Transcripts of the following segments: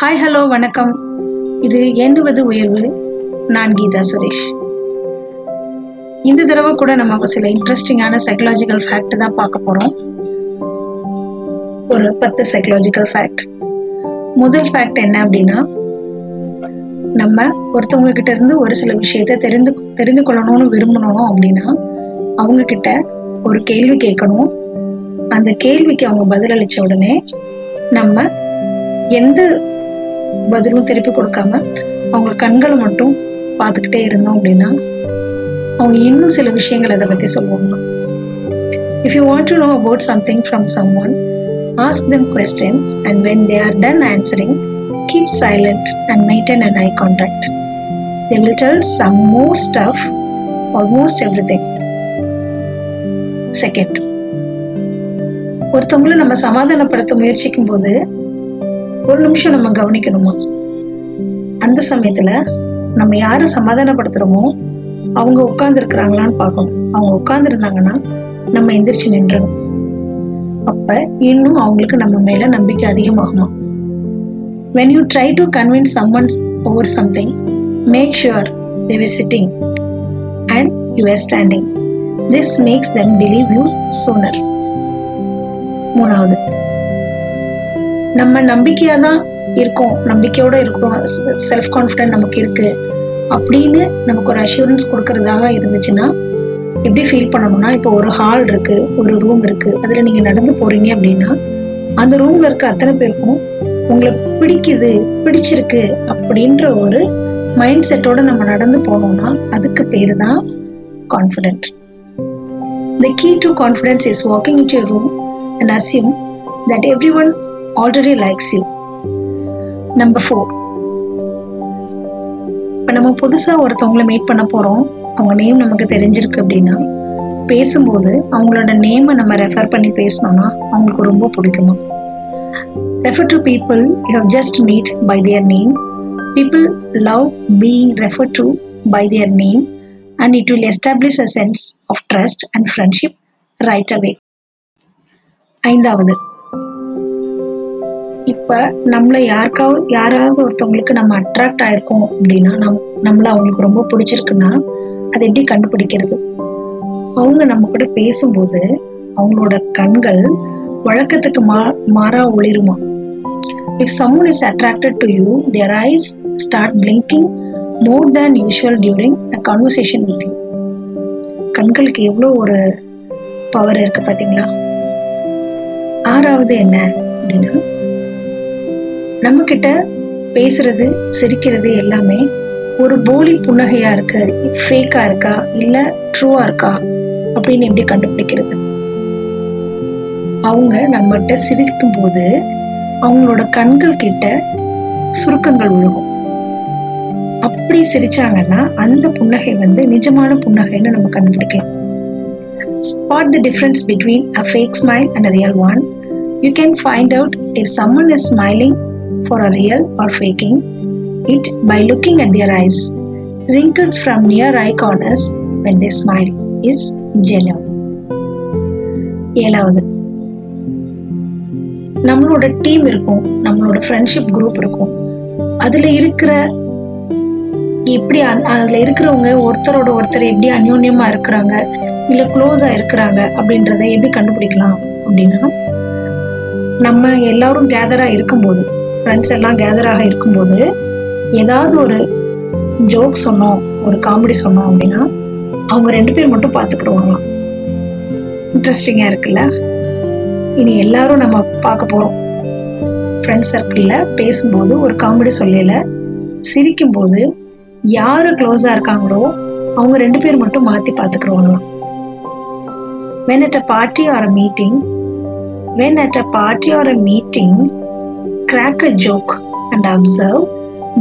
Hi hello வணக்கம். இது எண்ணுவது உயர்வு. நான் கீதா சுரேஷ். இந்த தடவை கூட நம்ம சில இன்ட்ரெஸ்டிங்கான சைக்கலாஜிக்கல் ஃபேக்ட் தான் பார்க்க போறோம். ஒரு பத்து சைக்கலாஜிக்கல் ஃபேக்ட் முதல் ஃபேக்ட் என்ன அப்படின்னா நம்ம ஒருத்தவங்க கிட்ட இருந்து ஒரு சில விஷயத்த தெரிந்து தெரிந்து கொள்ளணும்னு விரும்பணும் அப்படின்னா அவங்க கிட்ட ஒரு கேள்வி கேட்கணும். அந்த கேள்விக்கு அவங்க பதிலளிச்ச உடனே நம்ம எந்த பதிலும் திருப்பி கொடுக்காம அவங்க கண்களை மட்டும் பார்த்துக்கிட்டே இருந்தோம் அப்படின்னா அவங்க இன்னும் சில விஷயங்கள் அதை பத்தி சொல்லுவாங்க. If you want to know about something from someone ask them question and when they are done answering keep silent and maintain and eye contact they will tell some more stuff almost everything second ஒருத்தவங்களும் நம்ம சமாதானப்படுத்த முயற்சிக்கும் போது ஒரு நிமிஷம் நம்ம கவனிக்கணுமா? அந்த சமயத்துல நம்ம யாரை சமாதானப்படுத்துறோமோ அவங்க உட்கார்ந்து இருக்கிறாங்களான்னு பார்க்கணும். அவங்க உட்கார்ந்து இருந்தாங்கன்னா நம்ம எந்திரிச்சு நின்றணும். அப்ப இன்னும் அவங்களுக்கு நம்ம மேல நம்பிக்கை அதிகமாகுமா? When you try to convince someone over something make sure they were sitting and you were standing this makes them believe you sooner மூணாவது நம்ம நம்பிக்கையா தான் இருக்கோம். நம்பிக்கையோட இருக்கோம். செல்ஃப் கான்ஃபிடென்ட் நமக்கு இருக்கு. அப்படின்னு நமக்கு ஒரு அஷூரன்ஸ் கொடுக்கறதாக இருந்துச்சுன்னா எப்படி ஃபீல் பண்ணணும்னா இப்போ ஒரு ஹால் இருக்கு ஒரு ரூம் இருக்கு அதுல நீங்க நடந்து போறீங்க அப்படின்னா அந்த ரூம்ல இருக்க அத்தனை பேருக்கும் உங்களை பிடிக்குது பிடிச்சிருக்கு அப்படின்ற ஒரு மைண்ட் செட்டோட நம்ம நடந்து போனோம்னா அதுக்கு பேர் தான் confident the key to confidence is walking in you room and assume that everyone already likes you number four இப்போ நம்ம புதுசாக ஒருத்தவங்களை மீட் பண்ண போகிறோம் அவங்க நேம் நமக்கு தெரிஞ்சிருக்கு அப்படின்னா பேசும்போது அவங்களோட நேமை நம்ம ரெஃபர் பண்ணி பேசணும்னா அவங்களுக்கு ரொம்ப பிடிக்குமா refer to people you have just meet by their name people love being refer to by their name and it will establish a sense of trust and friendship right away ஐந்தாவது இப்ப நம்மள யாருக்காவது யாராவது ஒருத்தவங்களுக்கு நம்ம அட்ராக்ட் ஆயிருக்கோம் அப்படின்னா நம் நம்மள அவங்களுக்கு ரொம்ப பிடிச்சிருக்குன்னா அதை எப்படி கண்டுபிடிக்கிறது? அவங்க நம்ம கூட பேசும்போது அவங்களோட கண்கள் வழக்கத்துக்கு மா மாறா ஒளிருமா? இஃப் someone is attracted to you their eyes start blinking more than usual during a conversation with you கண்களுக்கு எவ்வளோ ஒரு பவர் இருக்கு பார்த்தீங்களா ஆறாவது என்ன அப்படின்னா நம்ம கிட்ட பேசுறது சிரிக்கிறது எல்லாமே ஒரு போலி புன்னகையா இருக்கு? ஃபேக்கா இருக்கா? இல்ல ட்ரூவா இருக்கா? அப்படின்னு எப்படி கண்டுபிடிக்கிறது? அவங்க நம்மகிட்ட சிரிக்கும் போது அவங்களோட கண்கள் கிட்ட சுருக்கங்கள் விழுகும் அப்படி சிரிச்சாங்கன்னா அந்த புன்னகை வந்து நிஜமான புன்னகைன்னு நம்ம கண்டுபிடிக்கலாம். Spot the difference between a fake smile and real one you can find out if someone is smiling for a real or faking it by looking at their eyes wrinkles from near eye corners when they smile is genuine. ஏழாவது நம்மளோட team இருக்கும் நம்மளோட friendship group இருக்கும். அதுல இருக்கிற எப்படி அ- அதுல இருக்கிறவங்க ஒருத்தரோட ஒருத்தர் எப்படி அந்யோன்யமா இருக்கிறாங்க இல்ல க்ளோஸா இருக்கிறாங்க அப்படின்றத எப்படி கண்டுபிடிக்கலாம் அப்படின்னா நம்ம எல்லாரும் கேதரா இருக்கும்போது ஃப்ரெண்ட்ஸ் எல்லாம் கேதராக இருக்கும்போது ஏதாவது ஒரு ஜோக் சொன்னோம் ஒரு காமெடி சொன்னோம் அப்படின்னா அவங்க ரெண்டு பேர் மட்டும் பார்த்துக்குருவாங்களாம். இன்ட்ரெஸ்டிங்காக இருக்குல்ல? இனி எல்லாரும் நம்ம பார்க்க போகிறோம் ஃப்ரெண்ட்ஸ் சர்க்கிளில் பேசும்போது ஒரு காமெடி சொல்லல சிரிக்கும்போது யார் க்ளோஸாக இருக்காங்களோ அவங்க ரெண்டு பேர் மட்டும் மாற்றி பார்த்துக்குருவாங்களாம். When at a party or a meeting when at a party or a meeting crack a joke and observe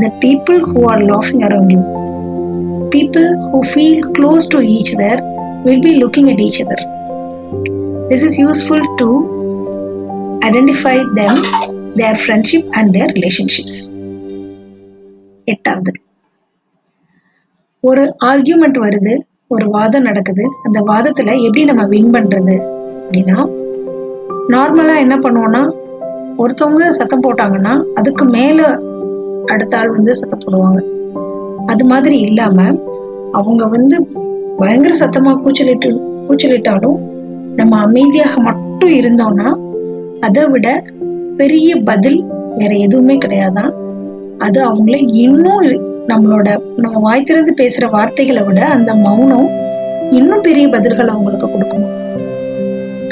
the people who are laughing around you people who feel close to each other will be looking at each other this is useful to identify them their friendship and their relationships எட்டாவது ஒரு argument வருது ஒரு வாதம் நடக்குது அந்த வாதத்துல எப்படி நம்ம win பண்றது அப்படின்னா நார்மலா என்ன பண்ணுவோம்னா ஒருத்தவங்க சத்தம் போட்டாங்கன்னா அதுக்கு மேல அடுத்த ஆள் வந்து சத்தம் போடுவாங்க. அது மாதிரி இல்லாம அவங்க வந்து பயங்கர சத்தமா கூச்சலிட்டு கூச்சலிட்டாலும் நம்ம அமைதியாக மட்டும் இருந்தோம்னா அதை விட பெரிய பதில் வேற எதுவுமே கிடையாதான் அது அவங்கள இன்னும் நம்மளோட நம்ம வாய் திறந்து பேசுற வார்த்தைகளை விட அந்த மௌனம் இன்னும் பெரிய பதில்கள் அவங்களுக்கு கொடுக்கும்.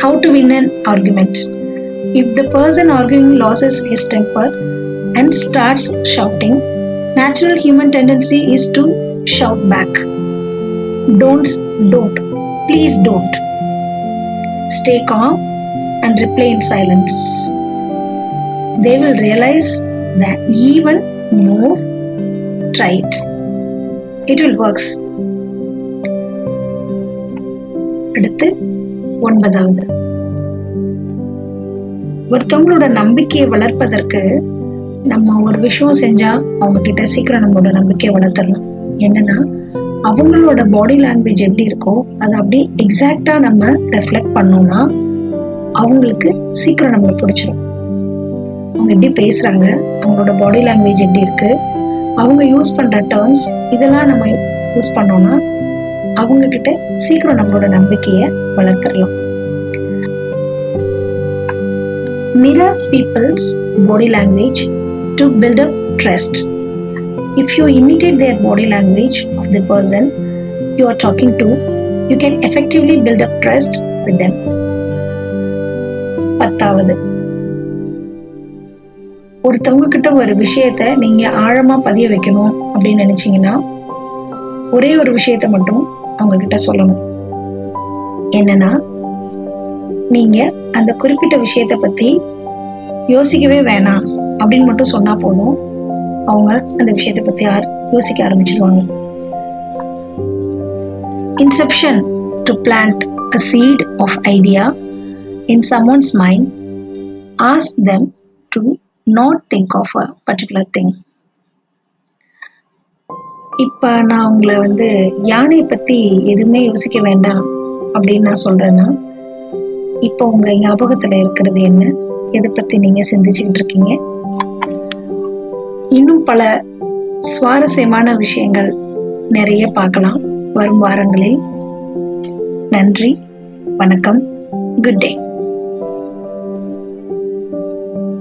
How to win an argument if the person arguing loses his temper and starts shouting natural human tendency is to shout back don't don't please don't stay calm and reply in silence they will realize that even more try it it will works அடுத்து ஒன்பதாவது ஒருத்தவங்களோட நம்பிக்கையை வளர்ப்பதற்கு நம்ம ஒரு விஷயம் செஞ்சா அவங்க கிட்ட சீக்கிரம் நம்மளோட நம்பிக்கையை வளர்த்துடலாம். என்னன்னா அவங்களோட பாடி லாங்குவேஜ் எப்படி இருக்கோ அதை அப்படியே எக்ஸாக்டா நம்ம ரெஃப்ளெக்ட் பண்ணோம்னா அவங்களுக்கு சீக்கிரம் நம்மளை பிடிச்சிடும் அவங்க எப்படி பேசுறாங்க அவங்களோட பாடி லாங்குவேஜ் எப்படி இருக்கு அவங்க யூஸ் பண்ற டேர்ம்ஸ் இதெல்லாம் நம்ம யூஸ் பண்ணோம்னா அவங்க கிட்ட சீக்கிரம் நம்மளோட நம்பிக்கையை வளர்த்துடலாம். Mirror people's body language to build up trust. If you imitate their body language of the person you are talking to, you can effectively build up trust with them. பத்தாவது ஒருத்தவங்க கிட்ட ஒரு விஷயத்த நீங்க ஆழமா பதிய வைக்கணும் அப்படின்னு நினைச்சீங்கன்னா ஒரே ஒரு விஷயத்த மட்டும் அவங்க கிட்ட சொல்லணும் என்னன்னா நீங்க அந்த குறிப்பிட்ட விஷயத்த பத்தி யோசிக்கவே வேணாம் அப்படின்னு மட்டும் சொன்னா போதும். அவங்க அந்த விஷயத்தை பத்தி ஆர்- யோசிக்க ஆரம்பிச்சிருவாங்க. Inception to plant a seed of idea in someone's mind ask them to not think of a particular thing இப்போ நான் உங்களை வந்து யானையை பற்றி எதுவுமே யோசிக்க வேண்டாம் அப்படின்னு நான் சொல்கிறேன்னா இப்போ உங்கள் ஞாபகத்துல இருக்கிறது என்ன? எதை பத்தி நீங்க சிந்திச்சுக்கிட்டு இருக்கீங்க இன்னும் பல சுவாரஸ்யமான விஷயங்கள் நிறைய பார்க்கலாம். வரும் வாரங்களில். நன்றி. வணக்கம். Good day